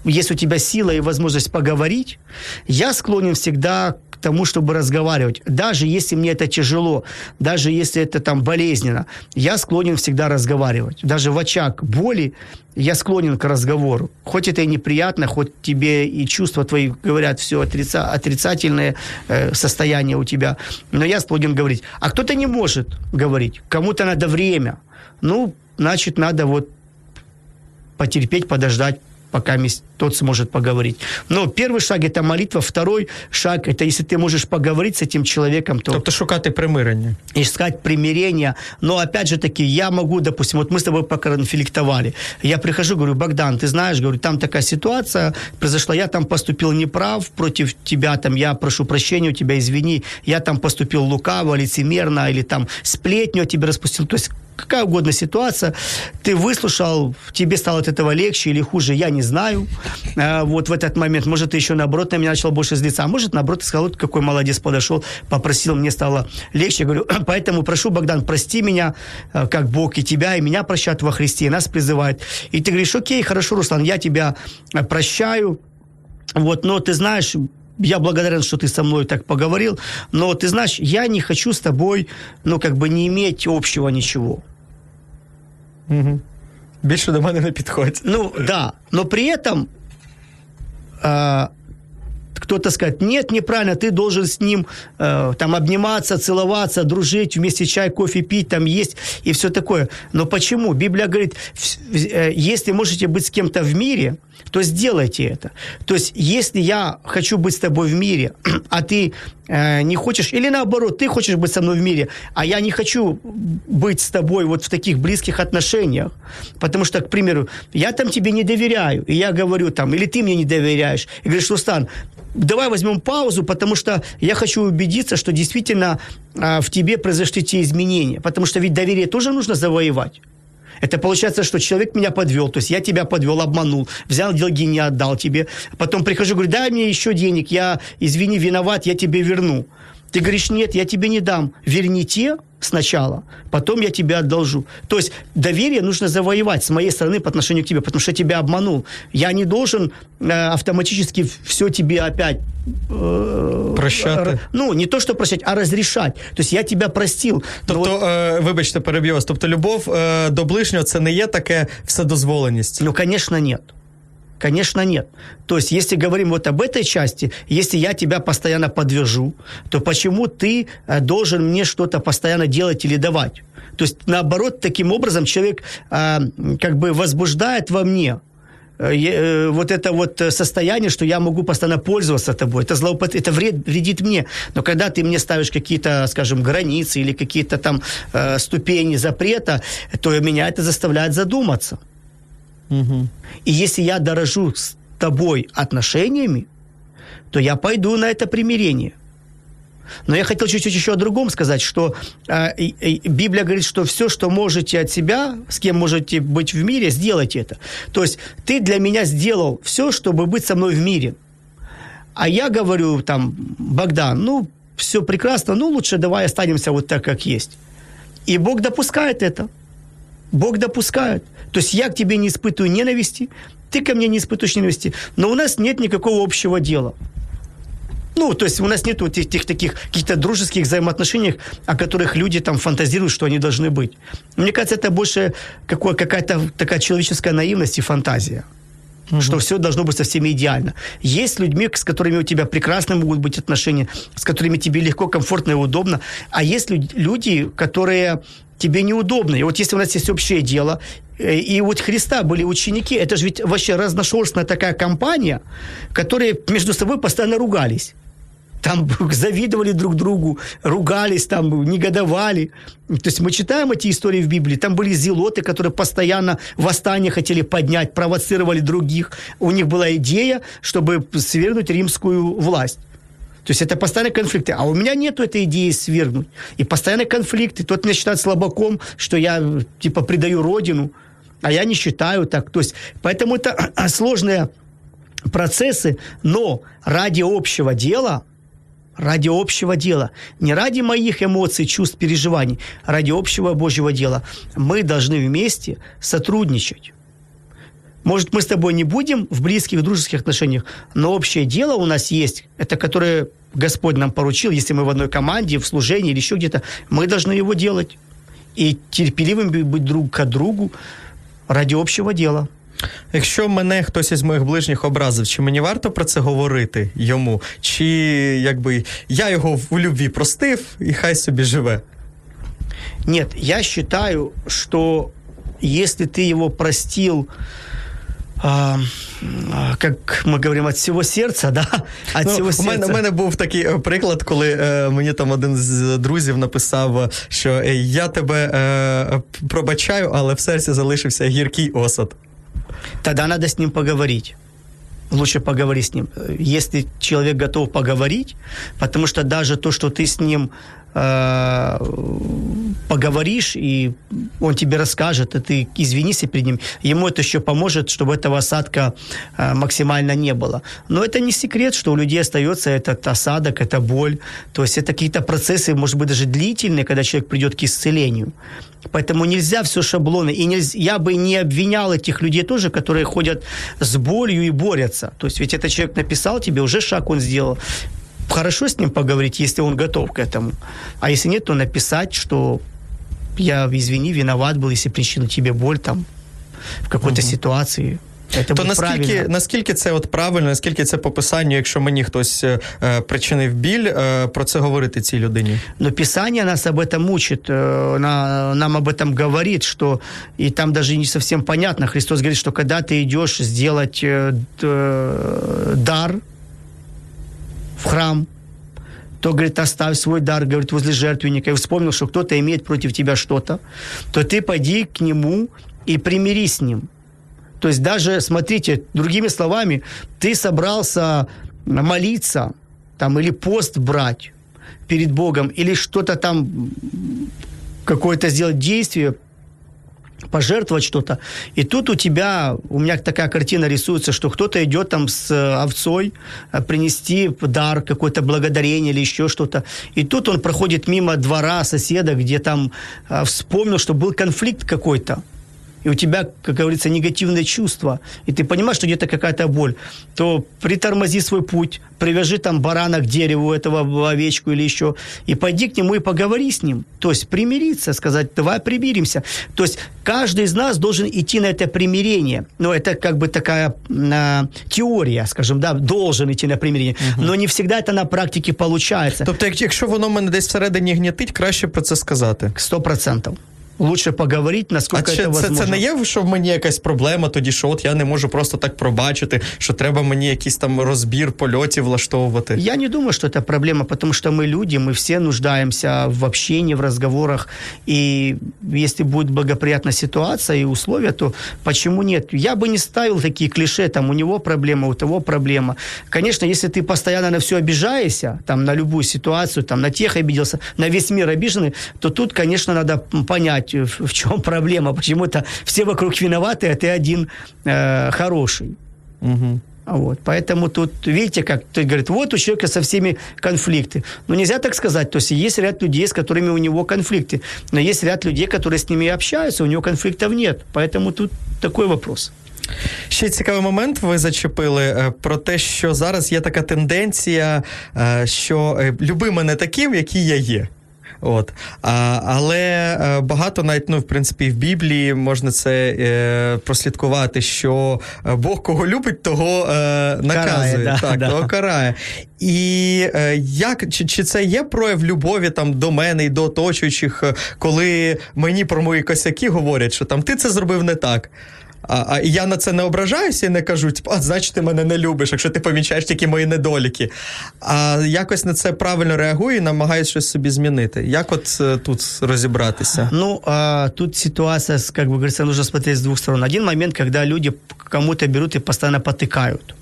есть у тебя сила и возможность поговорить, я склонен всегда к тому, чтобы разговаривать. Даже если мне это тяжело, даже если это там болезненно, я склонен всегда разговаривать. Даже в очаг боли я склонен к разговору. Хоть это и неприятно, хоть тебе и чувства твои говорят все отрица, отрицательное э, состояние у тебя, но я склонен говорить. А кто-то не может говорить, кому-то надо время. Ну, значит, надо вот потерпеть, подождать, пока тот сможет поговорить. Но первый шаг – это молитва, второй шаг – это если ты можешь поговорить с этим человеком, то… Тобто шукати примирення. Искать примирения. Но опять же таки, я могу, допустим, вот мы с тобой поконфликтовали. Я прихожу, говорю, Богдан, ты знаешь, говорю, там такая ситуация произошла, я там поступил неправ против тебя, там, я прошу прощения у тебя, извини, я там поступил лукаво, лицемерно, или там сплетню о тебе распустил. То есть какая угодно ситуация, ты выслушал, тебе стало от этого легче или хуже, я не знаю. А, вот в этот момент, может, ты еще наоборот на меня начал больше злиться, а может, наоборот, ты сказал, вот какой молодец подошел, попросил, мне стало легче. Я говорю, поэтому прошу, Богдан, прости меня, а, как Бог и тебя, и меня прощает во Христе, и нас призывает. И ты говоришь, окей, хорошо, Руслан, я тебя а, прощаю, вот, но ты знаешь, я благодарен, что ты со мной так поговорил, но ты знаешь, я не хочу с тобой, ну, как бы не иметь общего ничего. Угу. Більше до мене не підходь. Ну, да. Но при этом э, кто-то скажет, нет, неправильно, ты должен с ним э, там обниматься, целоваться, дружить, вместе чай, кофе пить, там есть и все такое. Но почему? Библия говорит, э, если можете быть с кем-то в мире, то сделайте это. То есть, если я хочу быть с тобой в мире, а ты э, не хочешь, или наоборот, ты хочешь быть со мной в мире, а я не хочу быть с тобой вот в таких близких отношениях, потому что, к примеру, я там тебе не доверяю, и я говорю там, или ты мне не доверяешь, и говоришь, Рустан, давай возьмем паузу, потому что я хочу убедиться, что действительно э, в тебе произошли те изменения, потому что ведь доверие тоже нужно завоевать. Это получается, что человек меня подвел, то есть я тебя подвел, обманул, взял деньги, не отдал тебе. Потом прихожу, говорю, дай мне еще денег, я, извини, виноват, я тебе верну. Ты говоришь, нет, я тебе не дам. Верните сначала, потом я тебе одолжу. То есть доверие нужно завоевать с моей стороны по отношению к тебе, потому что я тебя обманул. Я не должен э, автоматически все тебе опять... Э, Прощати. Ну, не то, что прощать, а разрешать. То есть я тебя простил. Тобто, вот... е, вибачте, переб'ю вас, тобто любов е, до ближнього це не є таке вседозволеність? Ну, конечно, нет. Конечно, нет. То есть, если говорим вот об этой части, если я тебя постоянно подвяжу, то почему ты э, должен мне что-то постоянно делать или давать? То есть, наоборот, таким образом человек э, как бы возбуждает во мне э, вот это вот состояние, что я могу постоянно пользоваться тобой, это злоупот... это вред, вредит мне. Но когда ты мне ставишь какие-то, скажем, границы или какие-то там э, ступени запрета, то меня это заставляет задуматься. Угу. И если я дорожу с тобой отношениями, то я пойду на это примирение. Но я хотел чуть-чуть еще о другом сказать, что э, Библия говорит, что все, что можете от себя, с кем можете быть в мире, сделайте это. То есть ты для меня сделал все, чтобы быть со мной в мире. А я говорю там, Богдан, ну, все прекрасно, ну, лучше давай останемся вот так, как есть. И Бог допускает это. Бог допускает. То есть я к тебе не испытываю ненависти, ты ко мне не испытываешь ненависти, но у нас нет никакого общего дела. Ну, то есть у нас нет вот этих таких каких-то дружеских взаимоотношений, о которых люди там фантазируют, что они должны быть. Мне кажется, это больше какое, какая-то такая человеческая наивность и фантазия. Угу. Что все должно быть со всеми идеально. Есть людьми, с которыми у тебя прекрасно могут быть отношения, с которыми тебе легко, комфортно и удобно. А есть люди, которые тебе неудобно. И вот если у нас есть общее дело, э, и вот Христа были ученики, это же ведь вообще разношерстная такая компания, которые между собой постоянно ругались. Там завидовали друг другу, ругались, там негодовали. То есть мы читаем эти истории в Библии. Там были зелоты, которые постоянно восстание хотели поднять, провоцировали других. У них была идея, чтобы свергнуть римскую власть. То есть это постоянные конфликты. А у меня нету этой идеи свергнуть. И постоянные конфликты. Тот меня считает слабаком, что я типа предаю родину, а я не считаю так. То есть поэтому это сложные процессы, но ради общего дела, ради общего дела, не ради моих эмоций, чувств, переживаний, ради общего Божьего дела, мы должны вместе сотрудничать. Может, мы с тобой не будем в близких, дружеских отношениях, но общее дело у нас есть, это которое Господь нам поручил, если мы в одной команде, в служении или еще где-то, мы должны его делать. И терпеливым быть друг к другу ради общого дела. Якщо мене хтось із моїх ближніх образив, чи мені варто про це говорити йому? Чи якби я його в любві простив і хай собі живе? Нет, я считаю, что если ты его простил а, як ми говоримо, від всього серця, да? От ну, всього у, мене, у мене був такий е, приклад, коли е, мені там один з друзів написав, що е, я тебе е, пробачаю, але в серці залишився гіркий осад. Тогда надо с ним поговорить. Лучше поговори с ним. Если человек готов поговорить, потому что даже то, что ты с ним Э, поговоришь, и он тебе расскажет, и ты извинись перед ним. Ему это еще поможет, чтобы этого осадка э, максимально не было. Но это не секрет, что у людей остается этот осадок, эта боль. То есть это какие-то процессы, может быть, даже длительные, когда человек придет к исцелению. Поэтому нельзя все шаблоны. И нельзя, я бы не обвинял этих людей тоже, которые ходят с болью и борются. То есть ведь этот человек написал тебе, уже шаг он сделал хорошо с ним поговорить, если он готов к этому. А если нет, то написать, что я, извини, виноват был, если причинил тебе боль там в какой-то угу. ситуации. Это То будет наскільки, правильно. наскільки це от правильно, наскільки це по писанню, якщо мені хтось е, е, причинив біль, е, про це говорити цій людині? Но Писание нас об этом учит, э, на- нам об этом говорит, что и там даже не совсем понятно. Христос говорит, что когда ты идешь сделать э, д- э, дар в храм, то, говорит, оставь свой дар, говорит, возле жертвенника, и вспомнил, что кто-то имеет против тебя что-то, то ты пойди к нему и примирись с ним. То есть даже, смотрите, другими словами, ты собрался молиться там, или пост брать перед Богом, или что-то там, какое-то сделать действие, пожертвовать что-то. И тут у тебя, у меня такая картина рисуется, что кто-то идет там с э, овцой э, принести дар, какое-то благодарение или еще что-то. И тут он проходит мимо двора соседа, где там э, вспомнил, что был конфликт какой-то и у тебя, как говорится, негативное чувство, и ты понимаешь, что где-то какая-то боль, то притормози свой путь, привяжи там барана к дереву, этого овечку или еще, и пойди к нему и поговори с ним. То есть примириться, сказать, давай примиримся. То есть каждый из нас должен идти на это примирение. Но это как бы такая а, теория, скажем, да, должен идти на примирение. Но не всегда это на практике получается. Тобто, як- якщо воно мене десь всередині гнітить, краще про це сказати. Сто процентов Лучше поговорить, А насколько чи это це, возможно. це не є, що в мені якась проблема тоді, що от я не можу просто так пробачити, що треба мені якийсь там розбір польотів влаштовувати. Я не думаю, что это проблема, потому что мы люди, мы все нуждаемся в общении, в разговорах. И если будет благоприятная ситуация и условия, то почему нет? Я бы не ставил такие клише, там у него проблема, у того проблема. Конечно, если ты постоянно на все обижаешься, там на любую ситуацию, там на тех обиделся, на весь мир обиженный, то тут, конечно, надо понять, в, в чем проблема. Почему-то все вокруг виноваты, а ты один э, хороший. Угу. Вот, поэтому тут, видите, как ты говорит, вот у человека со всеми конфликты. Но нельзя так сказать. То есть есть ряд людей, с которыми у него конфликты. Но есть ряд людей, которые с ними общаются, у него конфликтов нет. Поэтому тут такой вопрос. Ще цікавий момент ви зачепили е, про те, що зараз є така тенденція, е, що е, люби мене таким, який я є. От. А, але е, багато навіть, ну, в принципі, в Біблії можна це е, прослідкувати, що е, Бог кого любить, того е, наказує. да, так, да. того карає. І е, як, чи, чи це є прояв любові там, до мене і до оточуючих, е, коли мені про мої косяки говорять, що там ти це зробив не так. А, а я на це не ображаюся і не кажу, типу, а значить, ти мене не любиш, якщо ти помічаєш тільки мої недоліки. А якось на це правильно реагую і намагаюся щось собі змінити. Як от тут розібратися? Ну, а, тут ситуация, как бы говорится, нужно смотреть с двух сторон. Один момент, когда люди кому-то берут и постоянно потыкают.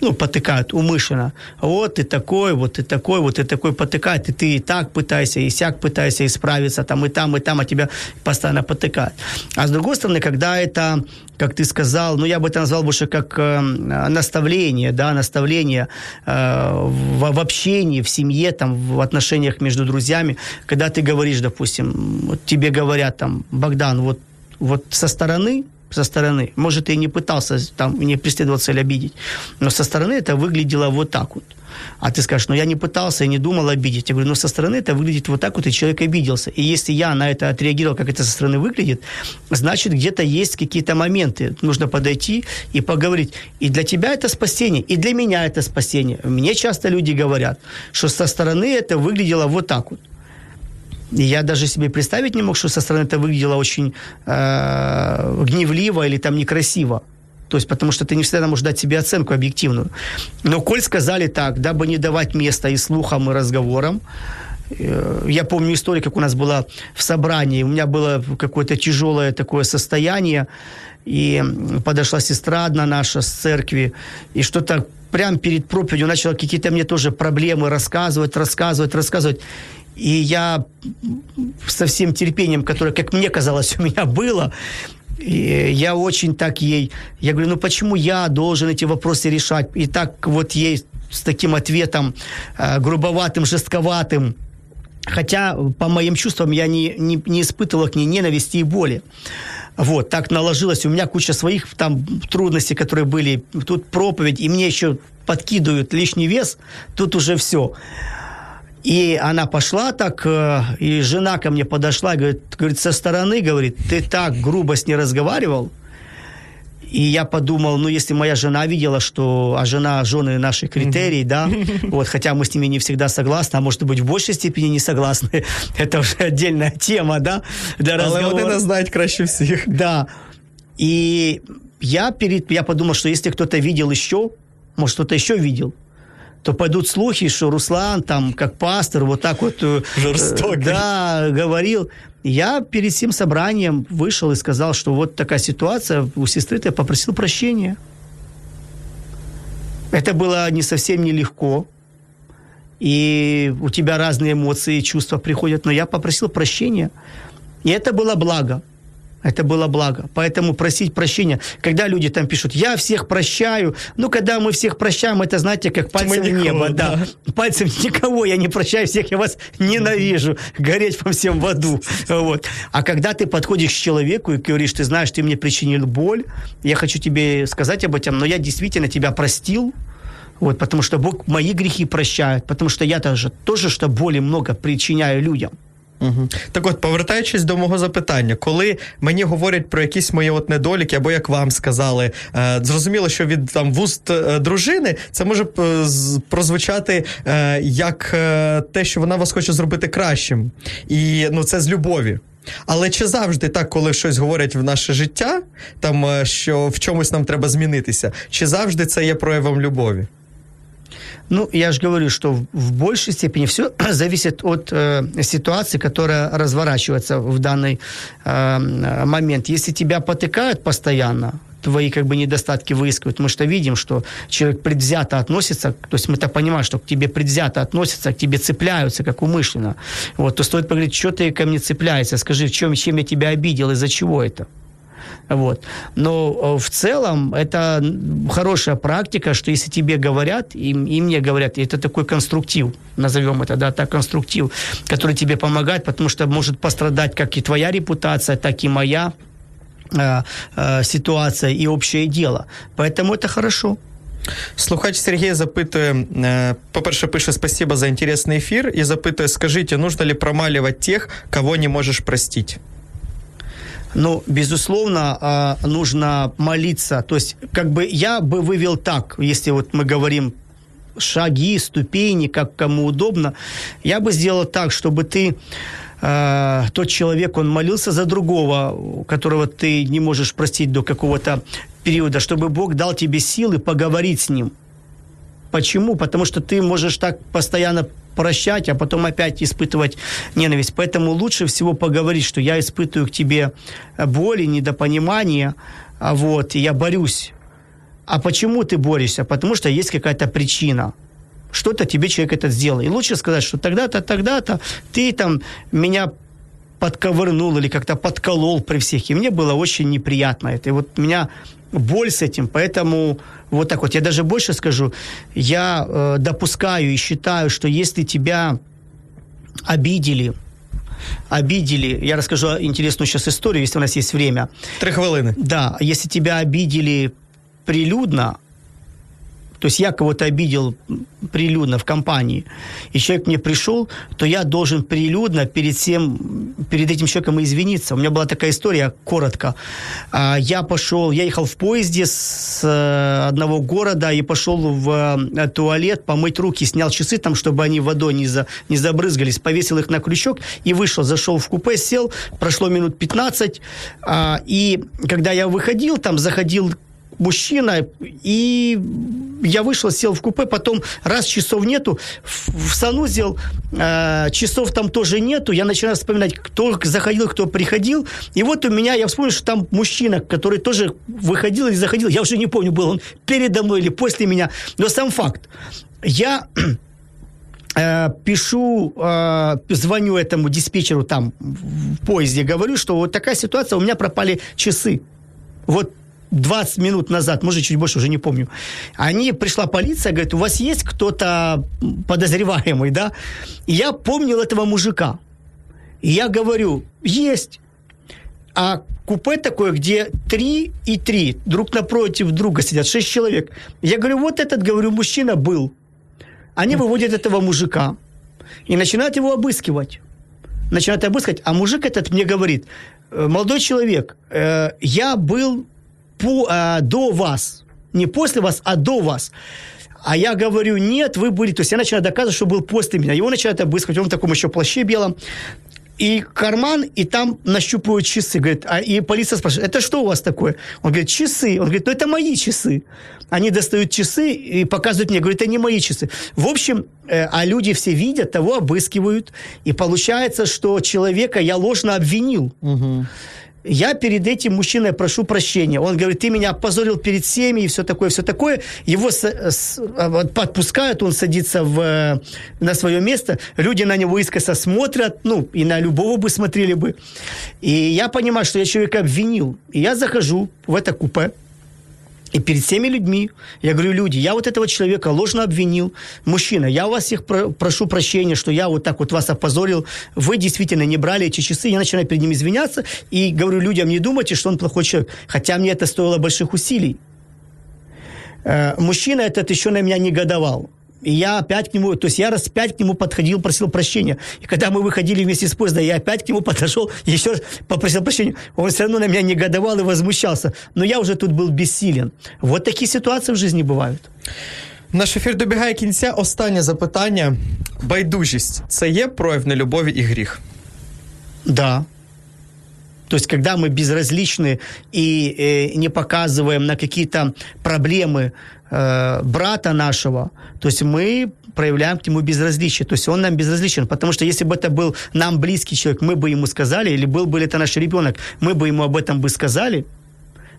Ну, потыкают умышленно. Вот ты такой, вот ты такой, вот ты такой потыкает. И ты и так пытаешься, и сяк пытаешься исправиться, там и там, и там, а тебя постоянно потыкают. А с другой стороны, когда это, как ты сказал, ну, я бы это назвал больше как э, наставление, да, наставление э, в, в общении, в семье, там, в отношениях между друзьями, когда ты говоришь, допустим, вот тебе говорят там, Богдан, вот, вот со стороны со стороны. Может, и не пытался там не преследовать цель обидеть, но со стороны это выглядело вот так вот. А ты скажешь, ну я не пытался и не думал обидеть. Я говорю, ну со стороны это выглядит вот так вот, и человек обиделся. И если я на это отреагировал, как это со стороны выглядит, значит, где-то есть какие-то моменты. Нужно подойти и поговорить. И для тебя это спасение, и для меня это спасение. Мне часто люди говорят, что со стороны это выглядело вот так вот. Я даже себе представить не мог, что со стороны это выглядело очень э, гневливо или там некрасиво. То есть, потому что ты не всегда можешь дать себе оценку объективную. Но коль сказали так, дабы не давать места и слухам, и разговорам, э, я помню историю, как у нас было в собрании, у меня было какое-то тяжелое такое состояние, и подошла сестра одна наша с церкви, и что-то прямо перед проповедью начала какие-то мне тоже проблемы рассказывать, рассказывать, рассказывать. И я со всем терпением, которое, как мне казалось, у меня было, и я очень так ей... Я говорю, ну почему я должен эти вопросы решать? И так вот ей с таким ответом э, грубоватым, жестковатым, Хотя, по моим чувствам, я не, не, не испытывала к ней ненависти и боли. Вот, так наложилось. У меня куча своих там трудностей, которые были. Тут проповедь, и мне еще подкидывают лишний вес. Тут уже все. И она пошла так, э, и жена ко мне подошла, говорит, говорит, со стороны, говорит, ты так грубо с ней разговаривал. И я подумал, ну, если моя жена видела, что, а жена, жены наши критерии, да, вот, хотя мы с ними не всегда согласны, а может быть в большей степени не согласны, это уже отдельная тема, да, для Але вони разговора. нас знають краще всіх. Да. И я, перед, я подумал, что если кто-то видел еще, может, кто-то еще видел, то пойдут слухи, что Руслан там, как пастор, вот так вот э, Жорстокий. э, да, говорил. Я перед всем собранием вышел и сказал, что вот такая ситуация, у сестры я попросил прощения. Это было не совсем нелегко. И у тебя разные эмоции, чувства приходят, но я попросил прощения. И это было благо. Это было благо. Поэтому просить прощения. Когда люди там пишут, я всех прощаю. Ну, когда мы всех прощаем, это, знаете, как пальцем в небо. Да. Пальцем никого я не прощаю, всех я вас ненавижу. Гореть по всем в аду. Вот. А когда ты подходишь к человеку и говоришь, ты знаешь, ты мне причинил боль, я хочу тебе сказать об этом, но я действительно тебя простил, вот, потому что Бог мои грехи прощает, потому что я тоже, тоже что боли много причиняю людям. Угу. Так от, повертаючись до мого запитання, коли мені говорять про якісь мої от недоліки, або як вам сказали, е, зрозуміло, що від там вуст е, дружини це може е, з- прозвучати е, як е, те, що вона вас хоче зробити кращим. І ну це з любові. Але чи завжди так, коли щось говорять в наше життя, там е, що в чомусь нам треба змінитися, чи завжди це є проявом любові? Ну, я же говорю, что в- большей степени все зависит от э, ситуации, которая разворачивается в данный э, момент. Если тебя потыкают постоянно, твои как бы недостатки выискивают. Мы что видим, что человек предвзято относится, то есть мы-то понимаем, что к тебе предвзято относятся, к тебе цепляются, как умышленно. Вот, то стоит поговорить, что ты ко мне цепляешься, скажи, в чем, чем я тебя обидел, из-за чего это. Вот. Но э, в целом это м, хорошая практика, что если тебе говорят, и, и мне говорят, и это такой конструктив, назовем это, да, так конструктив, который тебе помогает, потому что может пострадать как и твоя репутация, так и моя э, э, ситуация и общее дело. Поэтому это хорошо. Слухач Сергій запитує, е, по-перше, пише спасибо за інтересний ефір і запитує, скажіть, нужно ли промаливать тех, кого не можешь простить? Ну, безусловно, а, нужно молиться. То есть, как бы я бы вывел так, если вот мы говорим шаги, ступени, как кому удобно, я бы сделал так, чтобы ты э, тот человек, он молился за другого, которого ты не можешь простить до какого-то периода, чтобы Бог дал тебе силы поговорить с ним. Почему? Потому что ты можешь так постоянно прощать, а потом опять испытывать ненависть. Поэтому лучше всего поговорить, что я испытываю к тебе боли, недопонимание, а вот, и я борюсь. А почему ты борешься? Потому что есть какая-то причина. Что-то тебе человек этот сделал. И лучше сказать, что тогда-то, тогда-то ты там меня подковырнул или как-то подколол при всех. И мне было очень неприятно это. И вот меня боль с этим, поэтому вот так вот. Я даже больше скажу, я э, допускаю и считаю, что если тебя обидели, обидели, я расскажу интересную сейчас историю, если у нас есть время. Три хвилини. Да, если тебя обидели прилюдно, то есть я кого-то обидел прилюдно в компании, и человек мне пришел, то я должен прилюдно перед всем, перед этим человеком извиниться. У меня была такая история, коротко. А, Я пошел, я ехал в поезде с э, одного города и пошел в э, туалет помыть руки, снял часы там, чтобы они водой не, за, не забрызгались, повесил их на крючок и вышел, зашел в купе, сел, прошло минут 15, а, и когда я выходил, там заходил мужчина, и я вышел, сел в купе, потом раз часов нету, в, санузел, э, часов там тоже нету, я начинаю вспоминать, кто заходил, кто приходил, и вот у меня, я вспомнил, что там мужчина, который тоже выходил или заходил, я уже не помню, был он передо мной или после меня, но сам факт. Я э, пишу, э, звоню этому диспетчеру там в поезде, говорю, что вот такая ситуация, у меня пропали часы. Вот 20 минут назад, может, чуть больше, уже не помню. Они, пришла полиция, говорит, у вас есть кто-то подозреваемый, да? И я помнил этого мужика. И я говорю, есть. А купе такое, где три и три, друг напротив друга сидят, шесть человек. Я говорю, вот этот, говорю, мужчина был. Они выводят этого мужика и начинают его обыскивать. Начинают обыскивать, а мужик этот мне говорит, «Э, молодой человек, э, я был по, а, до вас. Не после вас, а до вас. А я говорю, нет, вы были... То есть я начинаю доказывать, что был после меня. Его начинают обыскивать, он в таком еще плаще белом. И карман, и там нащупывают часы. Говорит, а, и полиция спрашивает, это что у вас такое? Он говорит, часы. Он говорит, ну это мои часы. Они достают часы и показывают мне. Говорит, это не мои часы. В общем, э, а люди все видят, того обыскивают. И получается, что человека я ложно обвинил. Угу я перед этим мужчиной прошу прощения. Он говорит, ты меня опозорил перед всеми и все такое, все такое. Его с, с, подпускают, он садится в, на свое место. Люди на него искоса смотрят, ну, и на любого бы смотрели бы. И я понимаю, что я человека обвинил. И я захожу в это купе, и перед всеми людьми я говорю, люди, я вот этого человека ложно обвинил. Мужчина, я у вас всех про- прошу прощения, что я вот так вот вас опозорил. Вы действительно не брали эти часы. Я начинаю перед ним извиняться и говорю людям, не думайте, что он плохой человек. Хотя мне это стоило больших усилий. Э, мужчина этот еще на меня негодовал. И я опять к нему, то есть я раз пять к нему подходил, просил прощения. И когда мы выходили вместе с поезда, я опять к нему подошел, еще раз попросил прощения. Он все равно на меня негодовал и возмущался. Но я уже тут был бессилен. Вот такие ситуации в жизни бывают. Наш ефір добігає кінця. Останнє запитання. Байдужість це є прояв нелюбові і гріх? Да. То есть, когда мы безразличны и э, не показываем на какие-то проблемы э, брата нашего, то есть мы проявляем к нему безразличие. То есть он нам безразличен. Потому что если бы это был нам близкий человек, мы бы ему сказали, или был бы это наш ребенок, мы бы ему об этом бы сказали,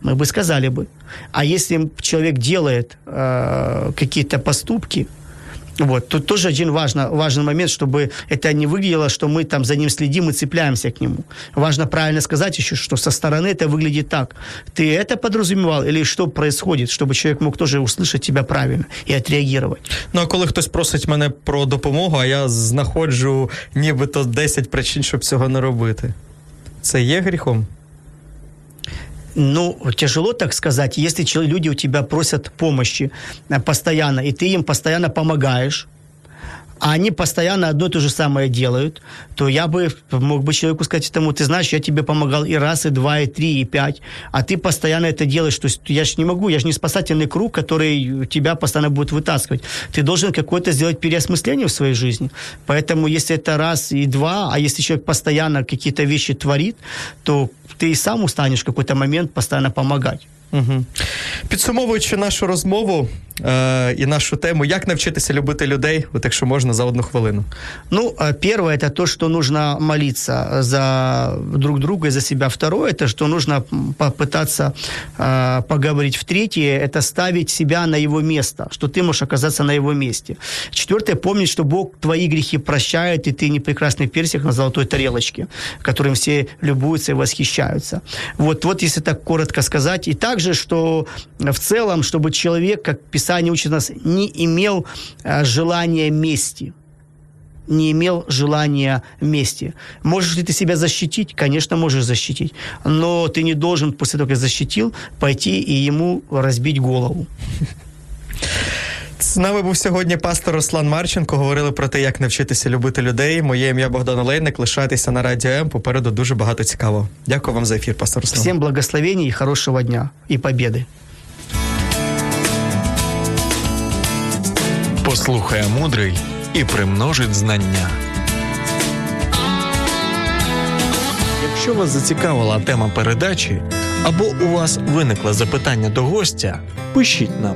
мы бы сказали бы. А если человек делает э, какие-то поступки, вот. Тут тоже один важно, важный момент, чтобы это не выглядело, что мы там за ним следим и цепляемся к нему. Важно правильно сказать еще, что со стороны это выглядит так. Ты это подразумевал или что происходит, чтобы человек мог тоже услышать тебя правильно и отреагировать. Ну, а коли хтось просить мене про допомогу, а я знаходжу нібито 10 причин, щоб цього не робити. Це є гріхом? Ну, тяжело так сказать, если люди у тебя просят помощи э, постоянно, и ты им постоянно помогаешь, а они постоянно одно и то же самое делают, то я бы мог бы человеку сказать этому, ты знаешь, я тебе помогал и раз, и два, и три, и пять, а ты постоянно это делаешь. То есть я же не могу, я же не спасательный круг, который тебя постоянно будет вытаскивать. Ты должен какое-то сделать переосмысление в своей жизни. Поэтому если это раз и два, а если человек постоянно какие-то вещи творит, то ты и сам устанешь в какой-то момент постоянно помогать. Угу. Підсумовуючи нашу розмову е, і нашу тему, як навчитися любити людей, от якщо можна, за одну хвилину. Ну, первое это то, что нужно молиться за друг друга и за себя. Второе это что нужно попытаться э, поговорить. В третье это ставить себя на его место, что ты можешь оказаться на его месте. Четвертое помнить, что Бог твои грехи прощает, и ты не прекрасный персик на золотой тарелочке, которым все любуются и восхищаются. Вот, вот если так коротко сказать. И так также, что в целом, чтобы человек, как Писание учит нас, не имел э, желания мести не имел желания мести. Можешь ли ты себя защитить? Конечно, можешь защитить. Но ты не должен после того, как защитил, пойти и ему разбить голову. З нами був сьогодні пастор Руслан Марченко. Говорили про те, як навчитися любити людей. Моє ім'я Богдан Олейник. Лишайтеся на радіо М. Попереду дуже багато цікавого. Дякую вам за ефір, пастор Руслан. Всім благословений і хорошого дня і победи. Послухає мудрий і примножить знання. Якщо вас зацікавила тема передачі або у вас виникло запитання до гостя, пишіть нам